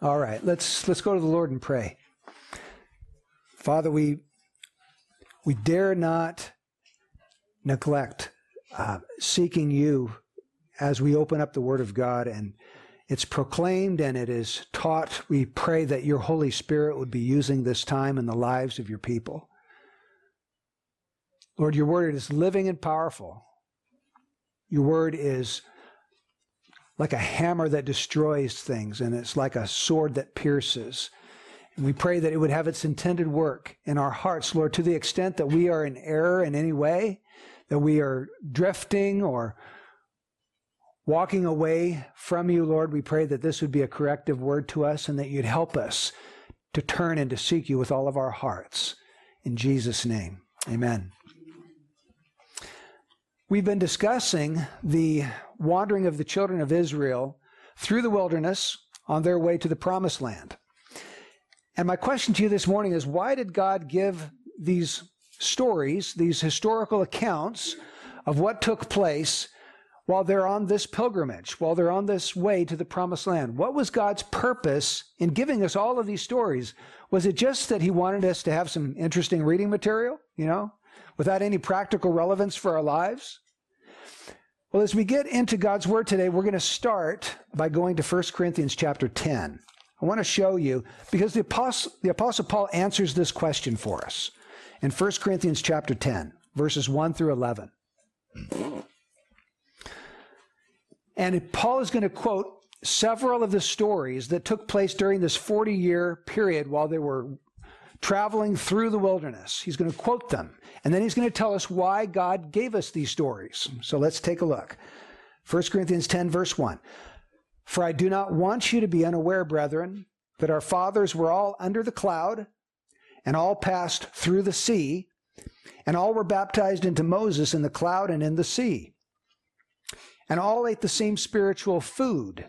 All right, let's let's go to the Lord and pray. Father, we we dare not neglect uh, seeking you as we open up the Word of God and it's proclaimed and it is taught. We pray that your Holy Spirit would be using this time in the lives of your people. Lord, your Word is living and powerful. Your Word is like a hammer that destroys things, and it's like a sword that pierces. We pray that it would have its intended work in our hearts, Lord, to the extent that we are in error in any way, that we are drifting or walking away from you, Lord. We pray that this would be a corrective word to us and that you'd help us to turn and to seek you with all of our hearts. In Jesus' name, amen. We've been discussing the wandering of the children of Israel through the wilderness on their way to the promised land. And my question to you this morning is why did God give these stories, these historical accounts of what took place while they're on this pilgrimage, while they're on this way to the promised land? What was God's purpose in giving us all of these stories? Was it just that He wanted us to have some interesting reading material, you know? without any practical relevance for our lives? Well, as we get into God's Word today, we're going to start by going to 1 Corinthians chapter 10. I want to show you, because the Apostle, the Apostle Paul answers this question for us in 1 Corinthians chapter 10, verses 1 through 11. And Paul is going to quote several of the stories that took place during this 40 year period while they were traveling through the wilderness. He's going to quote them. And then he's going to tell us why God gave us these stories. So let's take a look. 1 Corinthians 10, verse 1. For I do not want you to be unaware, brethren, that our fathers were all under the cloud, and all passed through the sea, and all were baptized into Moses in the cloud and in the sea. And all ate the same spiritual food,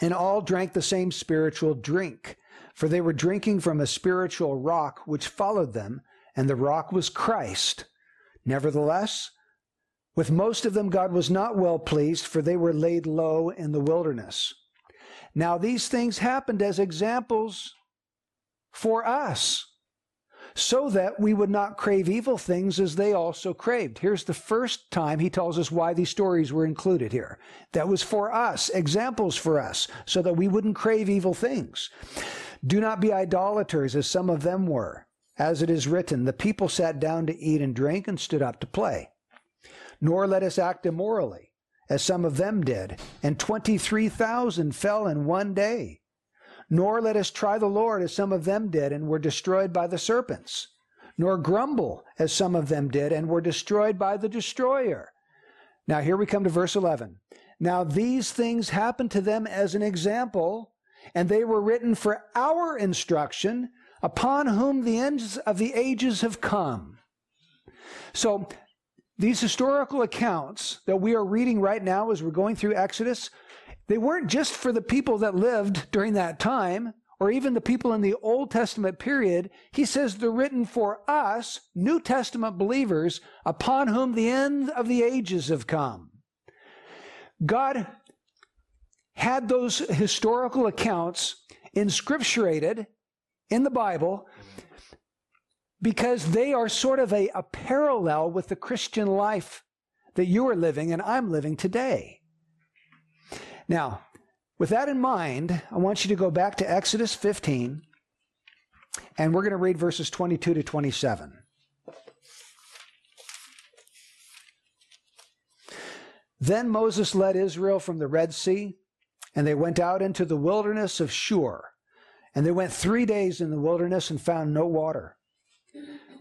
and all drank the same spiritual drink for they were drinking from a spiritual rock which followed them, and the rock was Christ. Nevertheless, with most of them God was not well pleased, for they were laid low in the wilderness. Now these things happened as examples for us, so that we would not crave evil things as they also craved. Here's the first time he tells us why these stories were included here. That was for us, examples for us, so that we wouldn't crave evil things. Do not be idolaters, as some of them were. As it is written, the people sat down to eat and drink and stood up to play. Nor let us act immorally, as some of them did, and 23,000 fell in one day. Nor let us try the Lord, as some of them did, and were destroyed by the serpents. Nor grumble, as some of them did, and were destroyed by the destroyer. Now, here we come to verse 11. Now, these things happened to them as an example and they were written for our instruction, upon whom the ends of the ages have come. So, these historical accounts that we are reading right now as we're going through Exodus, they weren't just for the people that lived during that time or even the people in the Old Testament period. He says they're written for us, New Testament believers, upon whom the end of the ages have come. God had those historical accounts inscripturated in the Bible because they are sort of a, a parallel with the Christian life that you are living and I'm living today. Now, with that in mind, I want you to go back to Exodus 15, and we're going to read verses 22 to 27. Then Moses led Israel from the Red Sea and they went out into the wilderness of Shur. And they went three days in the wilderness and found no water.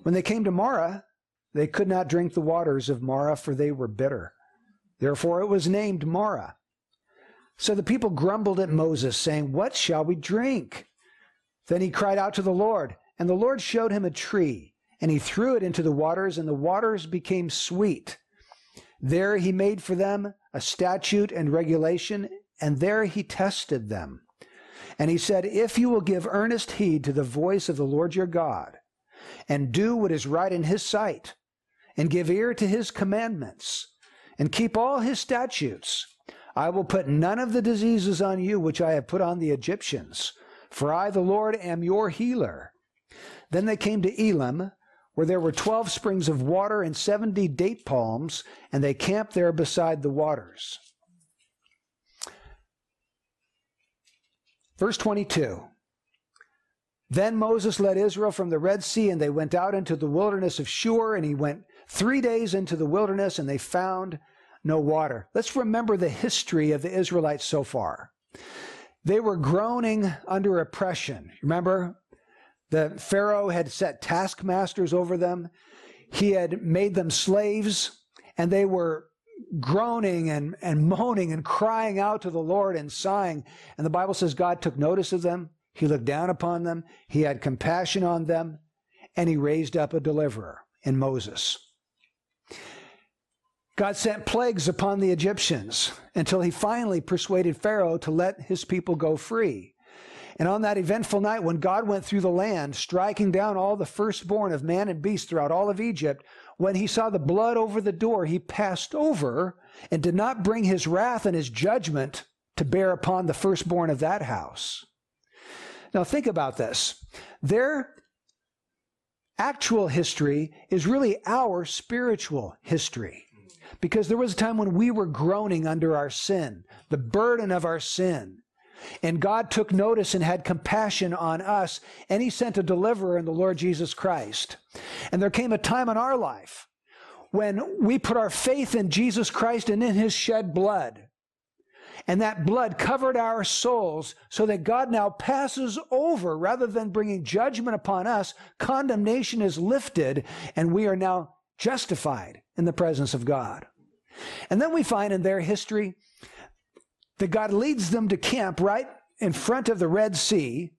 When they came to Marah, they could not drink the waters of Marah, for they were bitter. Therefore it was named Marah. So the people grumbled at Moses, saying, What shall we drink? Then he cried out to the Lord, and the Lord showed him a tree, and he threw it into the waters, and the waters became sweet. There he made for them a statute and regulation and there he tested them. And he said, If you will give earnest heed to the voice of the Lord your God, and do what is right in his sight, and give ear to his commandments, and keep all his statutes, I will put none of the diseases on you which I have put on the Egyptians, for I, the Lord, am your healer. Then they came to Elim, where there were twelve springs of water and seventy date palms, and they camped there beside the waters. Verse 22. Then Moses led Israel from the Red Sea, and they went out into the wilderness of Shur, and he went three days into the wilderness, and they found no water. Let's remember the history of the Israelites so far. They were groaning under oppression. Remember, the Pharaoh had set taskmasters over them. He had made them slaves, and they were groaning and, and moaning and crying out to the Lord and sighing. And the Bible says God took notice of them. He looked down upon them. He had compassion on them. And he raised up a deliverer in Moses. God sent plagues upon the Egyptians until he finally persuaded Pharaoh to let his people go free. And on that eventful night, when God went through the land, striking down all the firstborn of man and beast throughout all of Egypt, when he saw the blood over the door, he passed over and did not bring his wrath and his judgment to bear upon the firstborn of that house. Now, think about this. Their actual history is really our spiritual history. Because there was a time when we were groaning under our sin, the burden of our sin. And God took notice and had compassion on us, and He sent a deliverer in the Lord Jesus Christ. And there came a time in our life when we put our faith in Jesus Christ and in His shed blood. And that blood covered our souls so that God now passes over rather than bringing judgment upon us. Condemnation is lifted, and we are now justified in the presence of God. And then we find in their history that God leads them to camp right in front of the Red Sea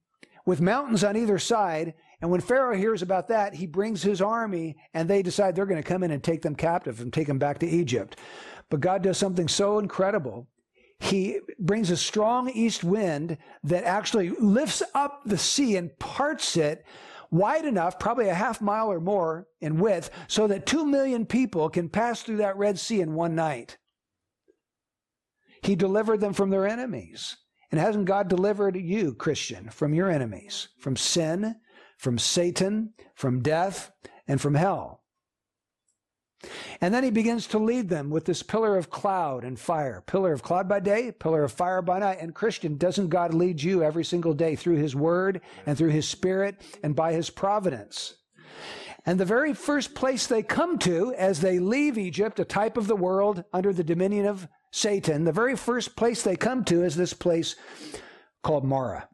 with mountains on either side. And when Pharaoh hears about that, he brings his army and they decide they're going to come in and take them captive and take them back to Egypt. But God does something so incredible. He brings a strong east wind that actually lifts up the sea and parts it wide enough, probably a half mile or more in width, so that two million people can pass through that Red Sea in one night. He delivered them from their enemies. And hasn't God delivered you, Christian, from your enemies, from sin, from Satan, from death, and from hell? And then he begins to lead them with this pillar of cloud and fire. Pillar of cloud by day, pillar of fire by night. And Christian, doesn't God lead you every single day through his word and through his spirit and by his providence? And the very first place they come to as they leave Egypt, a type of the world under the dominion of Satan, the very first place they come to is this place called Marah.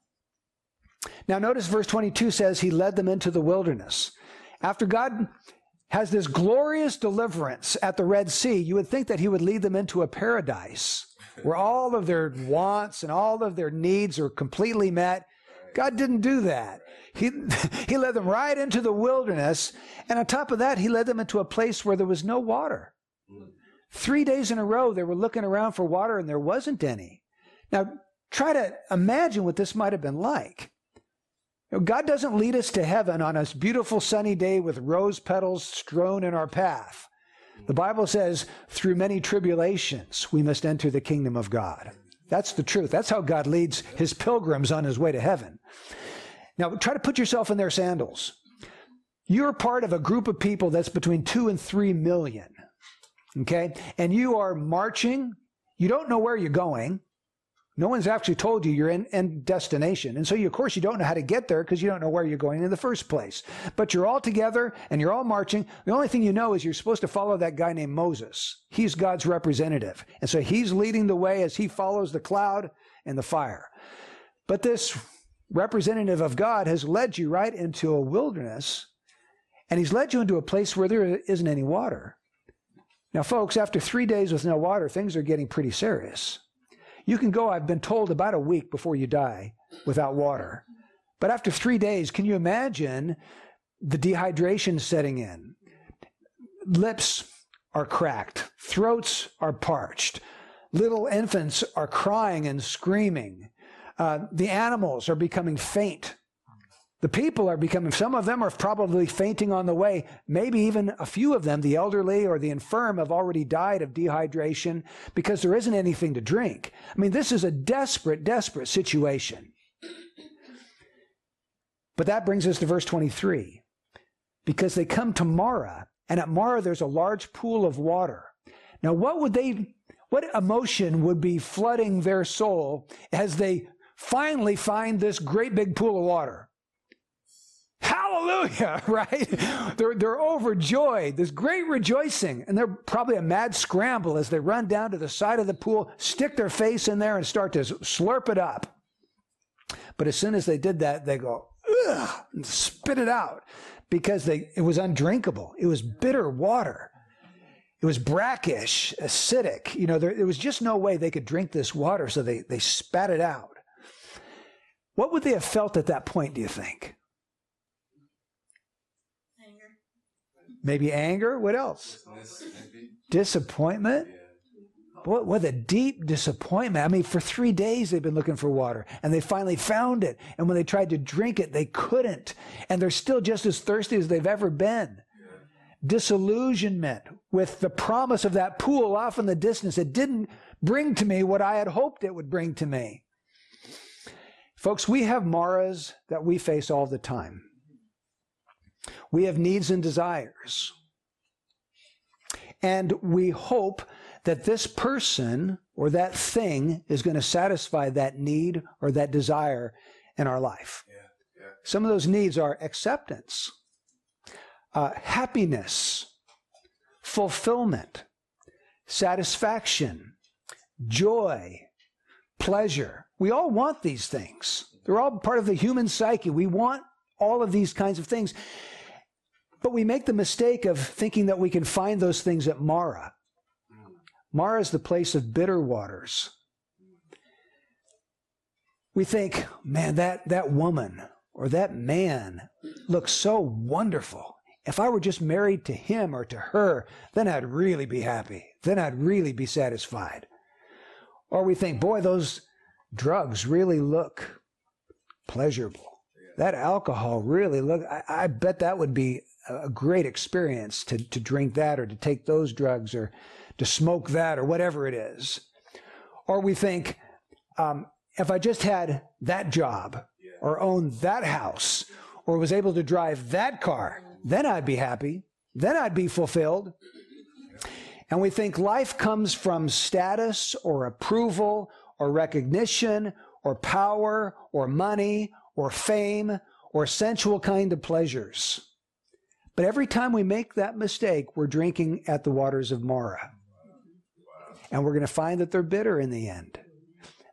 Now, notice verse 22 says he led them into the wilderness. After God has this glorious deliverance at the Red Sea, you would think that he would lead them into a paradise where all of their wants and all of their needs are completely met. God didn't do that. He, he led them right into the wilderness. And on top of that, he led them into a place where there was no water. Three days in a row, they were looking around for water and there wasn't any. Now, try to imagine what this might have been like. You know, God doesn't lead us to heaven on a beautiful sunny day with rose petals strewn in our path. The Bible says, through many tribulations, we must enter the kingdom of God. That's the truth. That's how God leads his pilgrims on his way to heaven. Now, try to put yourself in their sandals. You're part of a group of people that's between two and three million. Okay? And you are marching. You don't know where you're going. No one's actually told you your end, end destination. And so, you, of course, you don't know how to get there because you don't know where you're going in the first place. But you're all together and you're all marching. The only thing you know is you're supposed to follow that guy named Moses. He's God's representative. And so he's leading the way as he follows the cloud and the fire. But this representative of God has led you right into a wilderness and he's led you into a place where there isn't any water. Now, folks, after three days with no water, things are getting pretty serious. You can go, I've been told, about a week before you die without water. But after three days, can you imagine the dehydration setting in? Lips are cracked, throats are parched, little infants are crying and screaming. Uh, the animals are becoming faint. The people are becoming, some of them are probably fainting on the way. Maybe even a few of them, the elderly or the infirm, have already died of dehydration because there isn't anything to drink. I mean, this is a desperate, desperate situation. But that brings us to verse 23. Because they come to Marah, and at Marah there's a large pool of water. Now, what would they, what emotion would be flooding their soul as they finally find this great big pool of water? Hallelujah, right? They're, they're overjoyed. There's great rejoicing. And they're probably a mad scramble as they run down to the side of the pool, stick their face in there, and start to slurp it up. But as soon as they did that, they go, ugh, and spit it out because they, it was undrinkable. It was bitter water. It was brackish, acidic. You know, there, there was just no way they could drink this water, so they, they spat it out. What would they have felt at that point, do you think? Maybe anger. What else? Disappointment. What, what a deep disappointment. I mean, for three days they've been looking for water and they finally found it. And when they tried to drink it, they couldn't. And they're still just as thirsty as they've ever been. Disillusionment with the promise of that pool off in the distance. It didn't bring to me what I had hoped it would bring to me. Folks, we have Marahs that we face all the time. We have needs and desires. And we hope that this person or that thing is going to satisfy that need or that desire in our life. Yeah, yeah. Some of those needs are acceptance, uh, happiness, fulfillment, satisfaction, joy, pleasure. We all want these things. They're all part of the human psyche. We want all of these kinds of things. But we make the mistake of thinking that we can find those things at Mara. Marah is the place of bitter waters. We think, man, that, that woman or that man looks so wonderful. If I were just married to him or to her, then I'd really be happy. Then I'd really be satisfied. Or we think, boy, those drugs really look pleasurable. That alcohol really look, I, I bet that would be a great experience to, to drink that or to take those drugs or to smoke that or whatever it is. Or we think, um, if I just had that job or owned that house or was able to drive that car, then I'd be happy. Then I'd be fulfilled. And we think life comes from status or approval or recognition or power or money or fame or sensual kind of pleasures. But every time we make that mistake, we're drinking at the waters of Marah. And we're going to find that they're bitter in the end.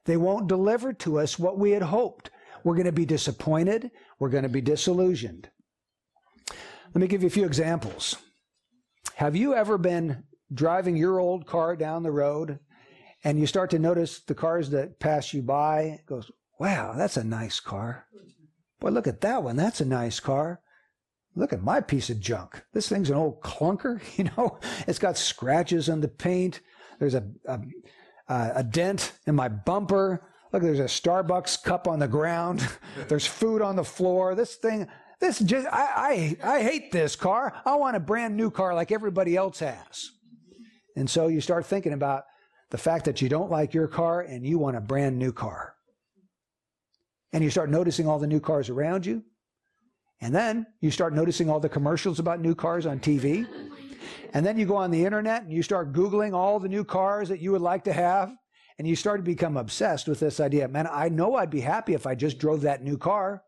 They won't deliver to us what we had hoped. We're going to be disappointed. We're going to be disillusioned. Let me give you a few examples. Have you ever been driving your old car down the road and you start to notice the cars that pass you by? It goes, wow, that's a nice car. Boy, look at that one. That's a nice car. Look at my piece of junk. This thing's an old clunker, you know. It's got scratches on the paint. There's a, a, a dent in my bumper. Look, there's a Starbucks cup on the ground. there's food on the floor. This thing, this just, I, I, I hate this car. I want a brand new car like everybody else has. And so you start thinking about the fact that you don't like your car and you want a brand new car. And you start noticing all the new cars around you. And then you start noticing all the commercials about new cars on TV. And then you go on the internet and you start Googling all the new cars that you would like to have. And you start to become obsessed with this idea. Man, I know I'd be happy if I just drove that new car.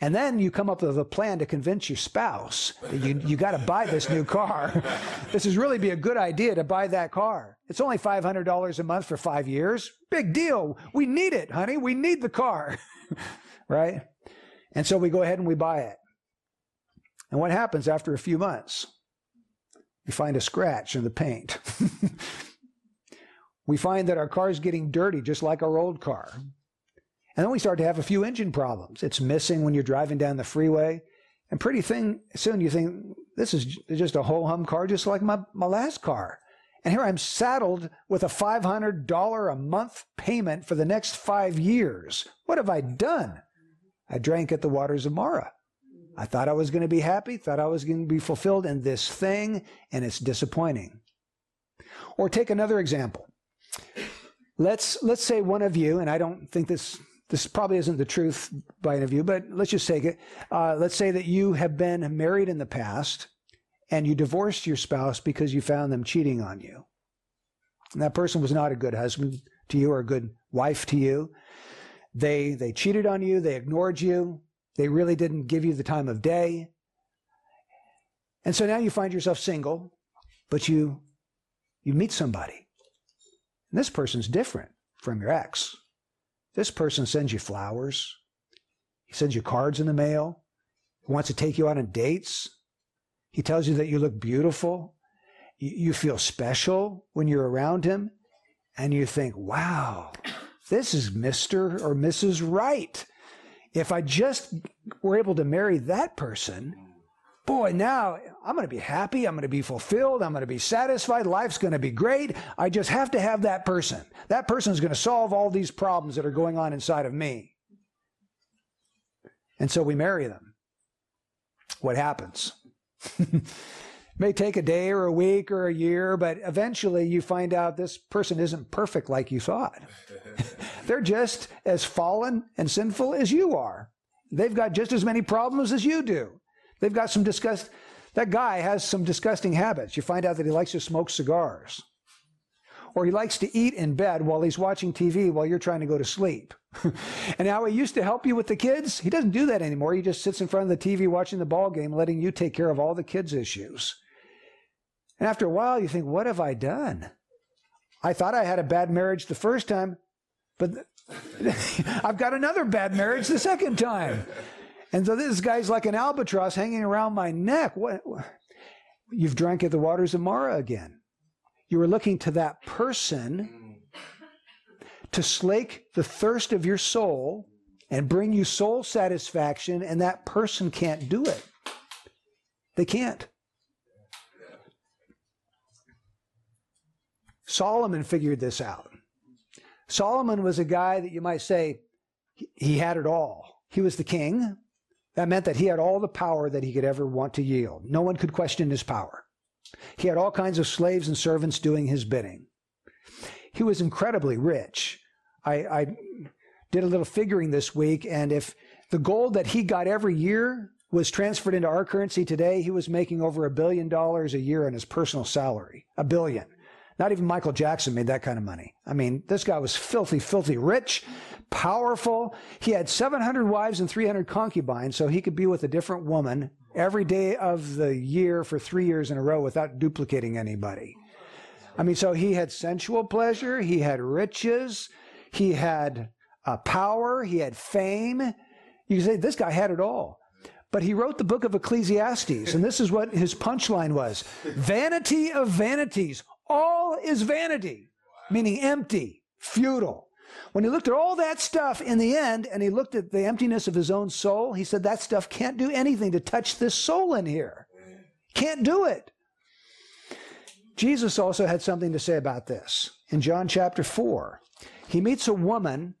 And then you come up with a plan to convince your spouse that you, you got to buy this new car. this is really be a good idea to buy that car. It's only $500 a month for five years. Big deal. We need it, honey. We need the car. right? And so we go ahead and we buy it. And what happens after a few months? We find a scratch in the paint. we find that our car is getting dirty, just like our old car. And then we start to have a few engine problems. It's missing when you're driving down the freeway. And pretty thing, soon you think, this is just a whole hum car, just like my, my last car. And here I'm saddled with a $500 a month payment for the next five years. What have I done? I drank at the waters of Marah. I thought I was going to be happy, thought I was going to be fulfilled in this thing, and it's disappointing. Or take another example. Let's let's say one of you, and I don't think this this probably isn't the truth by any of you, but let's just take it. Uh, let's say that you have been married in the past, and you divorced your spouse because you found them cheating on you. And that person was not a good husband to you or a good wife to you. They they cheated on you, they ignored you, they really didn't give you the time of day. And so now you find yourself single, but you you meet somebody. And this person's different from your ex. This person sends you flowers. He sends you cards in the mail. He wants to take you out on dates. He tells you that you look beautiful. You feel special when you're around him. And you think, wow, this is Mr. or Mrs. Right. If I just were able to marry that person, boy, now I'm going to be happy. I'm going to be fulfilled. I'm going to be satisfied. Life's going to be great. I just have to have that person. That person is going to solve all these problems that are going on inside of me. And so we marry them. What happens? may take a day or a week or a year, but eventually you find out this person isn't perfect like you thought. They're just as fallen and sinful as you are. They've got just as many problems as you do. They've got some disgust. That guy has some disgusting habits. You find out that he likes to smoke cigars. Or he likes to eat in bed while he's watching TV while you're trying to go to sleep. and how he used to help you with the kids, he doesn't do that anymore. He just sits in front of the TV watching the ball game, letting you take care of all the kids' issues. And after a while, you think, what have I done? I thought I had a bad marriage the first time, but I've got another bad marriage the second time. And so this guy's like an albatross hanging around my neck. What? You've drank at the waters of Marah again. You were looking to that person to slake the thirst of your soul and bring you soul satisfaction, and that person can't do it. They can't. Solomon figured this out. Solomon was a guy that you might say he had it all. He was the king. That meant that he had all the power that he could ever want to yield. No one could question his power. He had all kinds of slaves and servants doing his bidding. He was incredibly rich. I, I did a little figuring this week, and if the gold that he got every year was transferred into our currency today, he was making over a billion dollars a year in his personal salary. A billion. Not even Michael Jackson made that kind of money. I mean, this guy was filthy, filthy rich, powerful. He had 700 wives and 300 concubines, so he could be with a different woman every day of the year for three years in a row without duplicating anybody. I mean, so he had sensual pleasure, he had riches, he had uh, power, he had fame. You can say this guy had it all. But he wrote the book of Ecclesiastes, and this is what his punchline was Vanity of vanities. All is vanity, meaning empty, futile. When he looked at all that stuff in the end and he looked at the emptiness of his own soul, he said, That stuff can't do anything to touch this soul in here. Can't do it. Jesus also had something to say about this. In John chapter 4, he meets a woman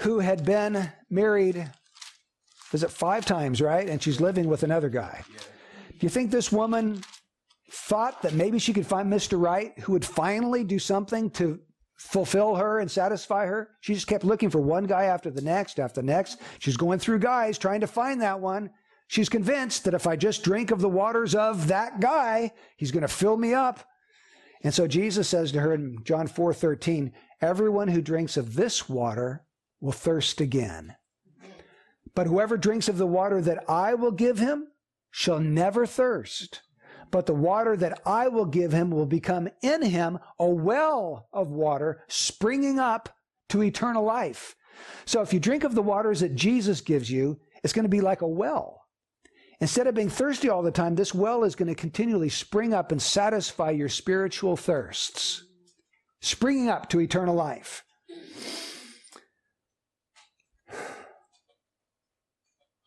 who had been married, was it five times, right? And she's living with another guy. Do you think this woman thought that maybe she could find Mr. Right who would finally do something to fulfill her and satisfy her. She just kept looking for one guy after the next, after the next. She's going through guys trying to find that one. She's convinced that if I just drink of the waters of that guy, he's going to fill me up. And so Jesus says to her in John 4 13, Everyone who drinks of this water will thirst again. But whoever drinks of the water that I will give him shall never thirst but the water that I will give him will become in him a well of water springing up to eternal life. So if you drink of the waters that Jesus gives you, it's going to be like a well. Instead of being thirsty all the time, this well is going to continually spring up and satisfy your spiritual thirsts, springing up to eternal life.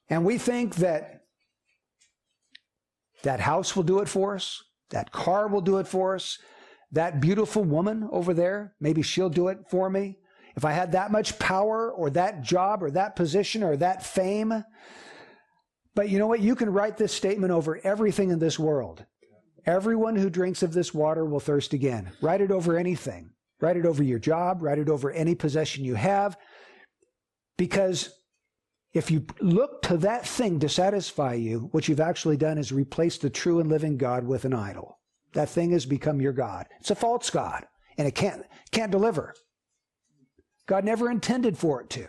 And we think that that house will do it for us. That car will do it for us. That beautiful woman over there, maybe she'll do it for me. if I had that much power or that job or that position or that fame. But you know what? You can write this statement over everything in this world. Everyone who drinks of this water will thirst again. Write it over anything. Write it over your job. Write it over any possession you have. Because if you look to that thing to satisfy you, what you've actually done is replace the true and living God with an idol. That thing has become your God. It's a false God, and it can't, can't deliver. God never intended for it to.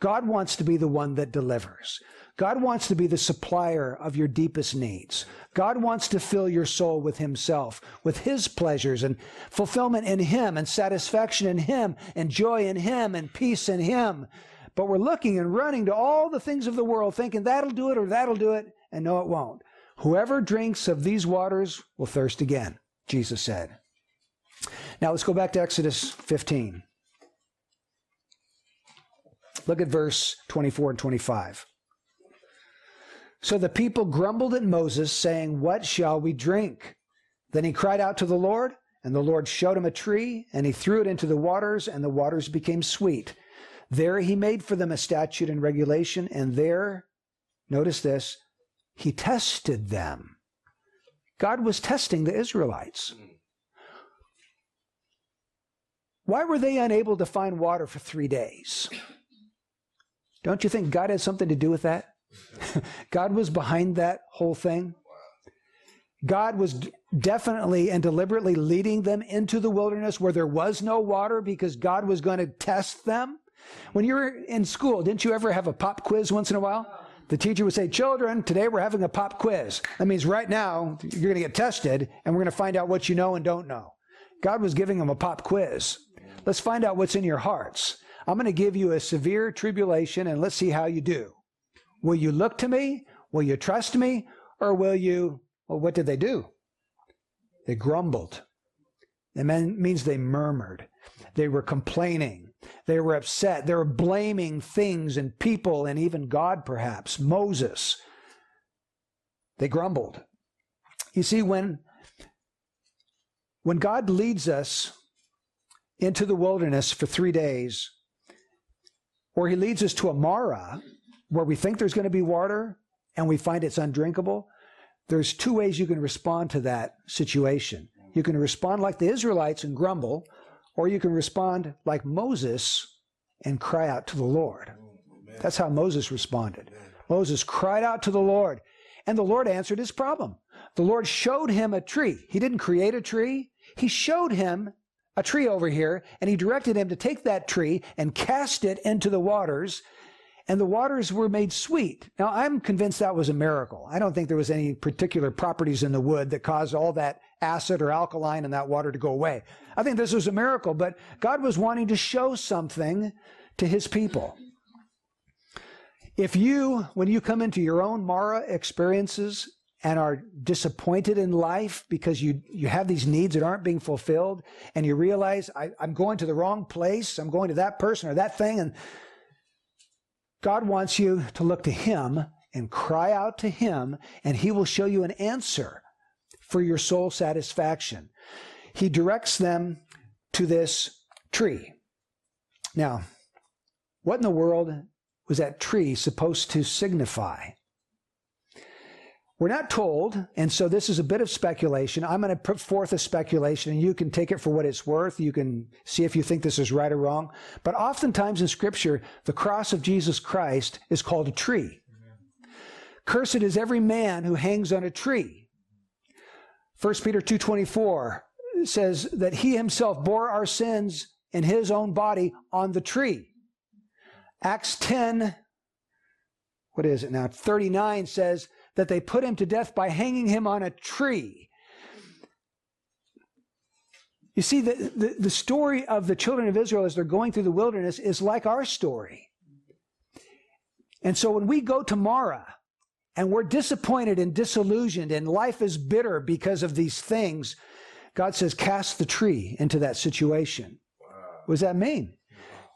God wants to be the one that delivers. God wants to be the supplier of your deepest needs. God wants to fill your soul with Himself, with His pleasures and fulfillment in Him and satisfaction in Him and joy in Him and peace in Him. But we're looking and running to all the things of the world thinking that'll do it or that'll do it, and no, it won't. Whoever drinks of these waters will thirst again, Jesus said. Now let's go back to Exodus 15. Look at verse 24 and 25. So the people grumbled at Moses, saying, What shall we drink? Then he cried out to the Lord, and the Lord showed him a tree, and he threw it into the waters, and the waters became sweet. There he made for them a statute and regulation, and there, notice this, he tested them. God was testing the Israelites. Why were they unable to find water for three days? Don't you think God had something to do with that? God was behind that whole thing. God was definitely and deliberately leading them into the wilderness where there was no water because God was going to test them. When you were in school, didn't you ever have a pop quiz once in a while? The teacher would say, Children, today we're having a pop quiz. That means right now you're going to get tested and we're going to find out what you know and don't know. God was giving them a pop quiz. Let's find out what's in your hearts. I'm going to give you a severe tribulation and let's see how you do. Will you look to me? Will you trust me? Or will you, well, what did they do? They grumbled. It means they murmured. They were complaining. They were upset. They were blaming things and people and even God, perhaps, Moses. They grumbled. You see, when, when God leads us into the wilderness for three days, or he leads us to a Marah, where we think there's going to be water and we find it's undrinkable, there's two ways you can respond to that situation. You can respond like the Israelites and grumble, or you can respond like Moses and cry out to the Lord. That's how Moses responded. Moses cried out to the Lord, and the Lord answered his problem. The Lord showed him a tree. He didn't create a tree, He showed him a tree over here, and He directed him to take that tree and cast it into the waters, and the waters were made sweet. Now, I'm convinced that was a miracle. I don't think there was any particular properties in the wood that caused all that acid or alkaline in that water to go away. I think this was a miracle, but God was wanting to show something to his people. If you, when you come into your own Marah experiences and are disappointed in life because you, you have these needs that aren't being fulfilled and you realize I, I'm going to the wrong place, I'm going to that person or that thing, and God wants you to look to Him and cry out to Him, and He will show you an answer for your soul satisfaction. He directs them to this tree. Now, what in the world was that tree supposed to signify? We're not told, and so this is a bit of speculation. I'm going to put forth a speculation, and you can take it for what it's worth. You can see if you think this is right or wrong. But oftentimes in Scripture, the cross of Jesus Christ is called a tree. Cursed is every man who hangs on a tree. 1 Peter 2.24 says that he himself bore our sins in his own body on the tree. Acts 10, what is it now? 39 says that they put him to death by hanging him on a tree. You see, the, the, the, story of the children of Israel as they're going through the wilderness is like our story. And so when we go to Marah and we're disappointed and disillusioned and life is bitter because of these things, God says, cast the tree into that situation. Wow. What does that mean?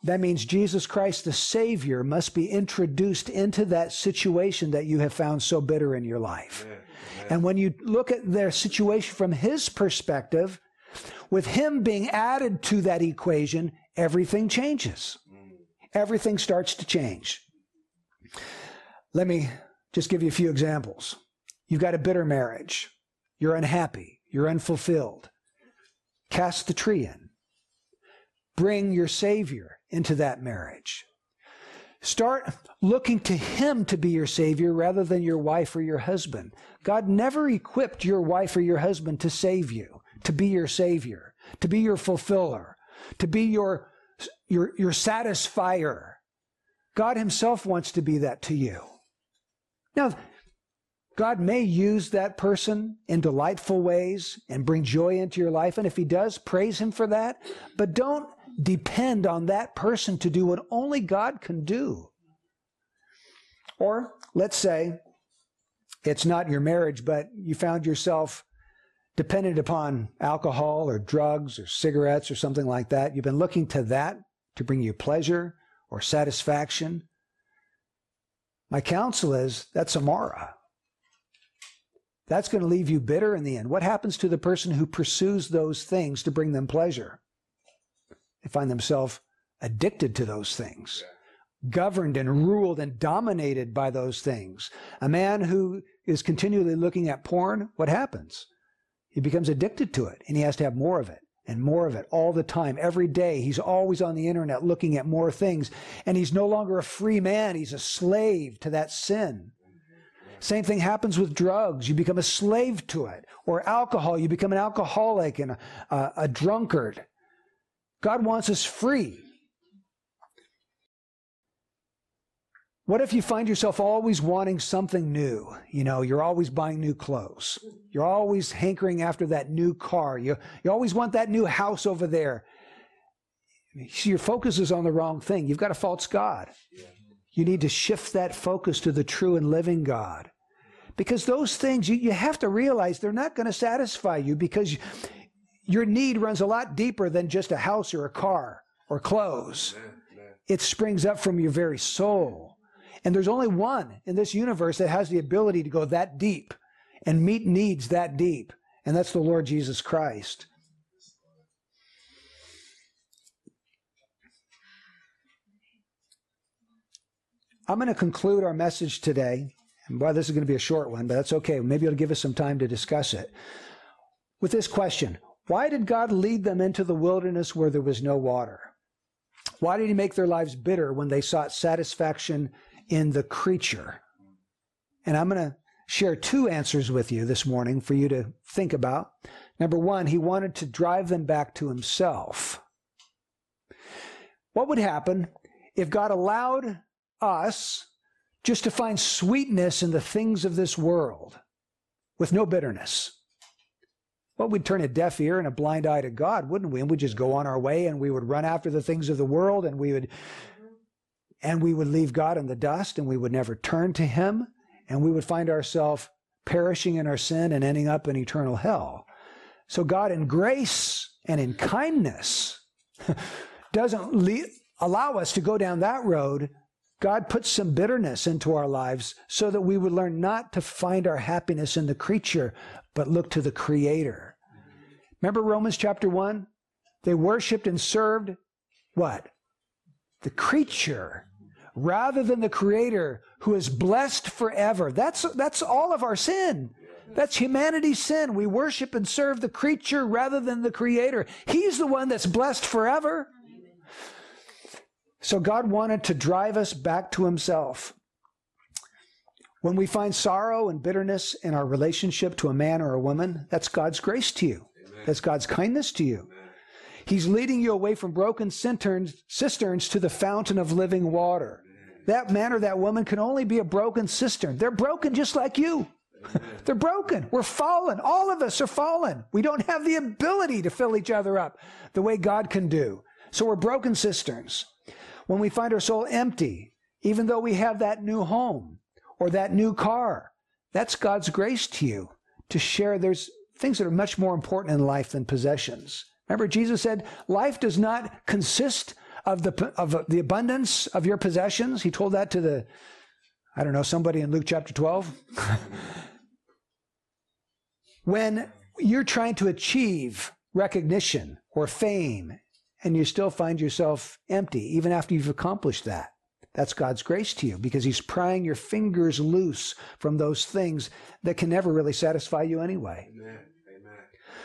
That means Jesus Christ, the Savior, must be introduced into that situation that you have found so bitter in your life. Amen. Amen. And when you look at their situation from His perspective, with Him being added to that equation, everything changes. Mm. Everything starts to change. Let me just give you a few examples. You've got a bitter marriage. You're unhappy. You're unfulfilled. Cast the tree in. Bring your Savior into that marriage. Start looking to Him to be your Savior rather than your wife or your husband. God never equipped your wife or your husband to save you, to be your Savior, to be your fulfiller, to be your, your, your satisfier. God Himself wants to be that to you. Now, God may use that person in delightful ways and bring joy into your life. And if He does, praise Him for that. But don't depend on that person to do what only God can do. Or let's say it's not your marriage, but you found yourself dependent upon alcohol or drugs or cigarettes or something like that. You've been looking to that to bring you pleasure or satisfaction. My counsel is that's a Marah. That's going to leave you bitter in the end. What happens to the person who pursues those things to bring them pleasure? They find themselves addicted to those things, governed and ruled and dominated by those things. A man who is continually looking at porn, what happens? He becomes addicted to it and he has to have more of it and more of it all the time, every day. He's always on the internet looking at more things and he's no longer a free man. He's a slave to that sin. Same thing happens with drugs. You become a slave to it. Or alcohol. You become an alcoholic and a, a, a drunkard. God wants us free. What if you find yourself always wanting something new? You know, you're always buying new clothes. You're always hankering after that new car. You, you always want that new house over there. See, your focus is on the wrong thing. You've got a false God. You need to shift that focus to the true and living God. Because those things, you, you have to realize they're not going to satisfy you because your need runs a lot deeper than just a house or a car or clothes. It springs up from your very soul. And there's only one in this universe that has the ability to go that deep and meet needs that deep, and that's the Lord Jesus Christ. I'm going to conclude our message today. And boy, this is going to be a short one, but that's okay. Maybe it'll give us some time to discuss it. With this question why did God lead them into the wilderness where there was no water? Why did he make their lives bitter when they sought satisfaction in the creature? And I'm going to share two answers with you this morning for you to think about. Number one, he wanted to drive them back to himself. What would happen if God allowed us just to find sweetness in the things of this world with no bitterness? Well, we'd turn a deaf ear and a blind eye to God, wouldn't we? And we'd just go on our way and we would run after the things of the world and we would and we would leave God in the dust and we would never turn to him and we would find ourselves perishing in our sin and ending up in eternal hell. So God in grace and in kindness doesn't le- allow us to go down that road. God puts some bitterness into our lives so that we would learn not to find our happiness in the creature, but look to the Creator. Remember Romans chapter 1? They worshiped and served what? The creature rather than the Creator who is blessed forever. That's, that's all of our sin. That's humanity's sin. We worship and serve the creature rather than the Creator. He's the one that's blessed forever. So God wanted to drive us back to Himself. When we find sorrow and bitterness in our relationship to a man or a woman, that's God's grace to you. Amen. That's God's kindness to you. Amen. He's leading you away from broken cisterns, cisterns to the fountain of living water. That man or that woman can only be a broken cistern. They're broken just like you. They're broken. We're fallen. All of us are fallen. We don't have the ability to fill each other up the way God can do. So we're broken cisterns. When we find our soul empty, even though we have that new home, or that new car. That's God's grace to you to share. There's things that are much more important in life than possessions. Remember, Jesus said, life does not consist of the, of the abundance of your possessions. He told that to the, I don't know, somebody in Luke chapter 12. when you're trying to achieve recognition or fame and you still find yourself empty, even after you've accomplished that. That's God's grace to you because He's prying your fingers loose from those things that can never really satisfy you anyway. Amen. Amen.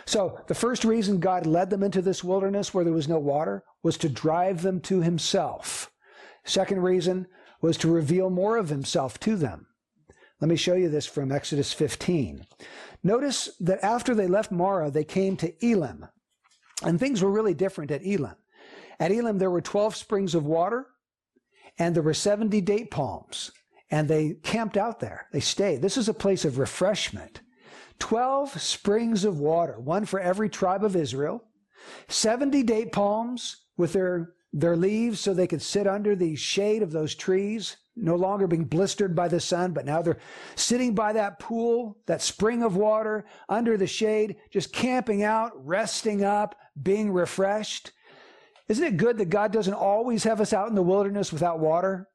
So, the first reason God led them into this wilderness where there was no water was to drive them to Himself. Second reason was to reveal more of Himself to them. Let me show you this from Exodus 15. Notice that after they left Marah, they came to Elim. And things were really different at Elim. At Elim, there were 12 springs of water and there were 70 date palms. And they camped out there. They stayed. This is a place of refreshment. 12 springs of water, one for every tribe of Israel. 70 date palms with their, their leaves so they could sit under the shade of those trees no longer being blistered by the sun, but now they're sitting by that pool, that spring of water, under the shade, just camping out, resting up, being refreshed. Isn't it good that God doesn't always have us out in the wilderness without water?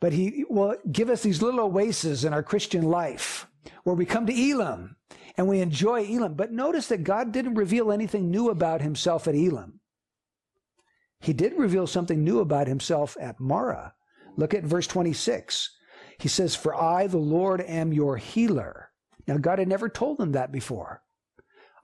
But He will give us these little oases in our Christian life where we come to Elim and we enjoy Elim. But notice that God didn't reveal anything new about Himself at Elim. He did reveal something new about Himself at Marah. Look at verse 26. He says, For I, the Lord, am your healer. Now, God had never told them that before.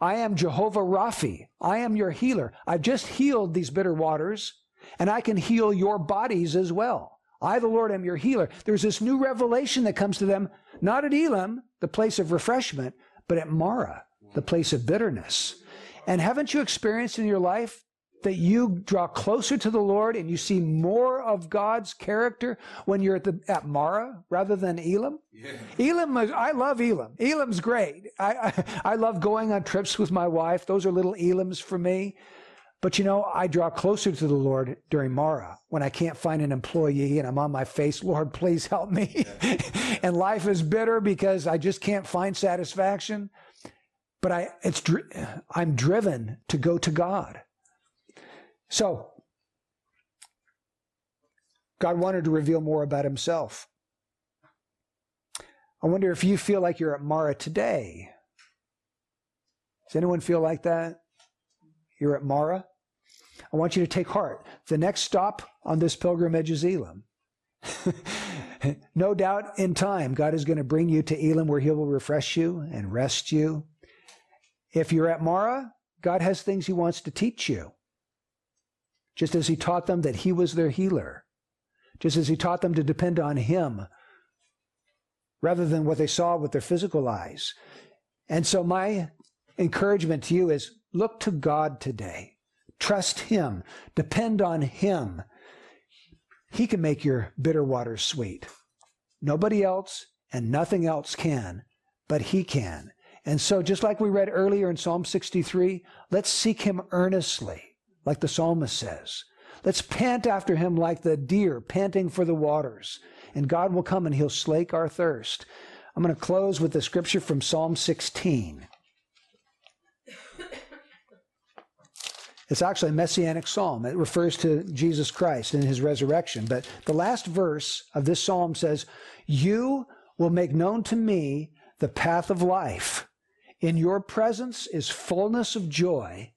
I am Jehovah Raphi. I am your healer. I've just healed these bitter waters, and I can heal your bodies as well. I, the Lord, am your healer. There's this new revelation that comes to them, not at Elim, the place of refreshment, but at Marah, the place of bitterness. And haven't you experienced in your life that you draw closer to the Lord and you see more of God's character when you're at the at Marah rather than Elim? Yeah. Elim, I love Elim. Elim's great. I, I, I love going on trips with my wife. Those are little Elims for me. But you know, I draw closer to the Lord during Marah when I can't find an employee and I'm on my face, Lord, please help me. and life is bitter because I just can't find satisfaction. But I, it's, I'm driven to go to God. So, God wanted to reveal more about himself. I wonder if you feel like you're at Marah today. Does anyone feel like that? You're at Marah? I want you to take heart. The next stop on this pilgrimage is Elim. no doubt in time, God is going to bring you to Elim where He will refresh you and rest you. If you're at Marah, God has things He wants to teach you just as he taught them that he was their healer, just as he taught them to depend on him rather than what they saw with their physical eyes. And so, my encouragement to you is look to God today. Trust him. Depend on him. He can make your bitter waters sweet. Nobody else and nothing else can, but he can. And so, just like we read earlier in Psalm 63, let's seek him earnestly like the psalmist says. Let's pant after him like the deer panting for the waters, and God will come and he'll slake our thirst. I'm going to close with the scripture from Psalm 16. It's actually a messianic psalm. It refers to Jesus Christ and his resurrection. But the last verse of this psalm says, You will make known to me the path of life. In your presence is fullness of joy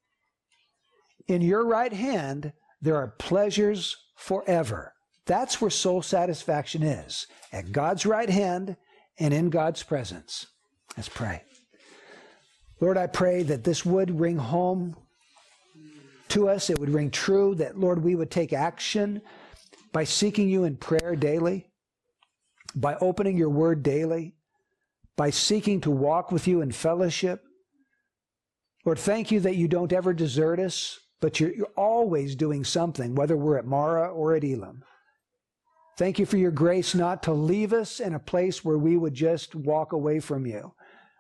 in your right hand, there are pleasures forever. That's where soul satisfaction is at God's right hand and in God's presence. Let's pray. Lord, I pray that this would ring home to us. It would ring true that, Lord, we would take action by seeking you in prayer daily, by opening your word daily, by seeking to walk with you in fellowship. Lord, thank you that you don't ever desert us but you're, you're always doing something, whether we're at Marah or at Elim. Thank you for your grace not to leave us in a place where we would just walk away from you,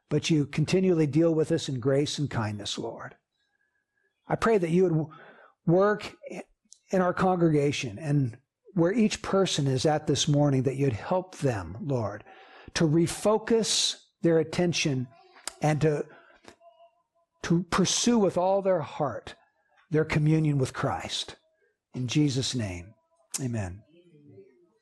but you continually deal with us in grace and kindness, Lord. I pray that you would work in our congregation and where each person is at this morning, that you'd help them, Lord, to refocus their attention and to, to pursue with all their heart their communion with Christ. In Jesus' name, amen.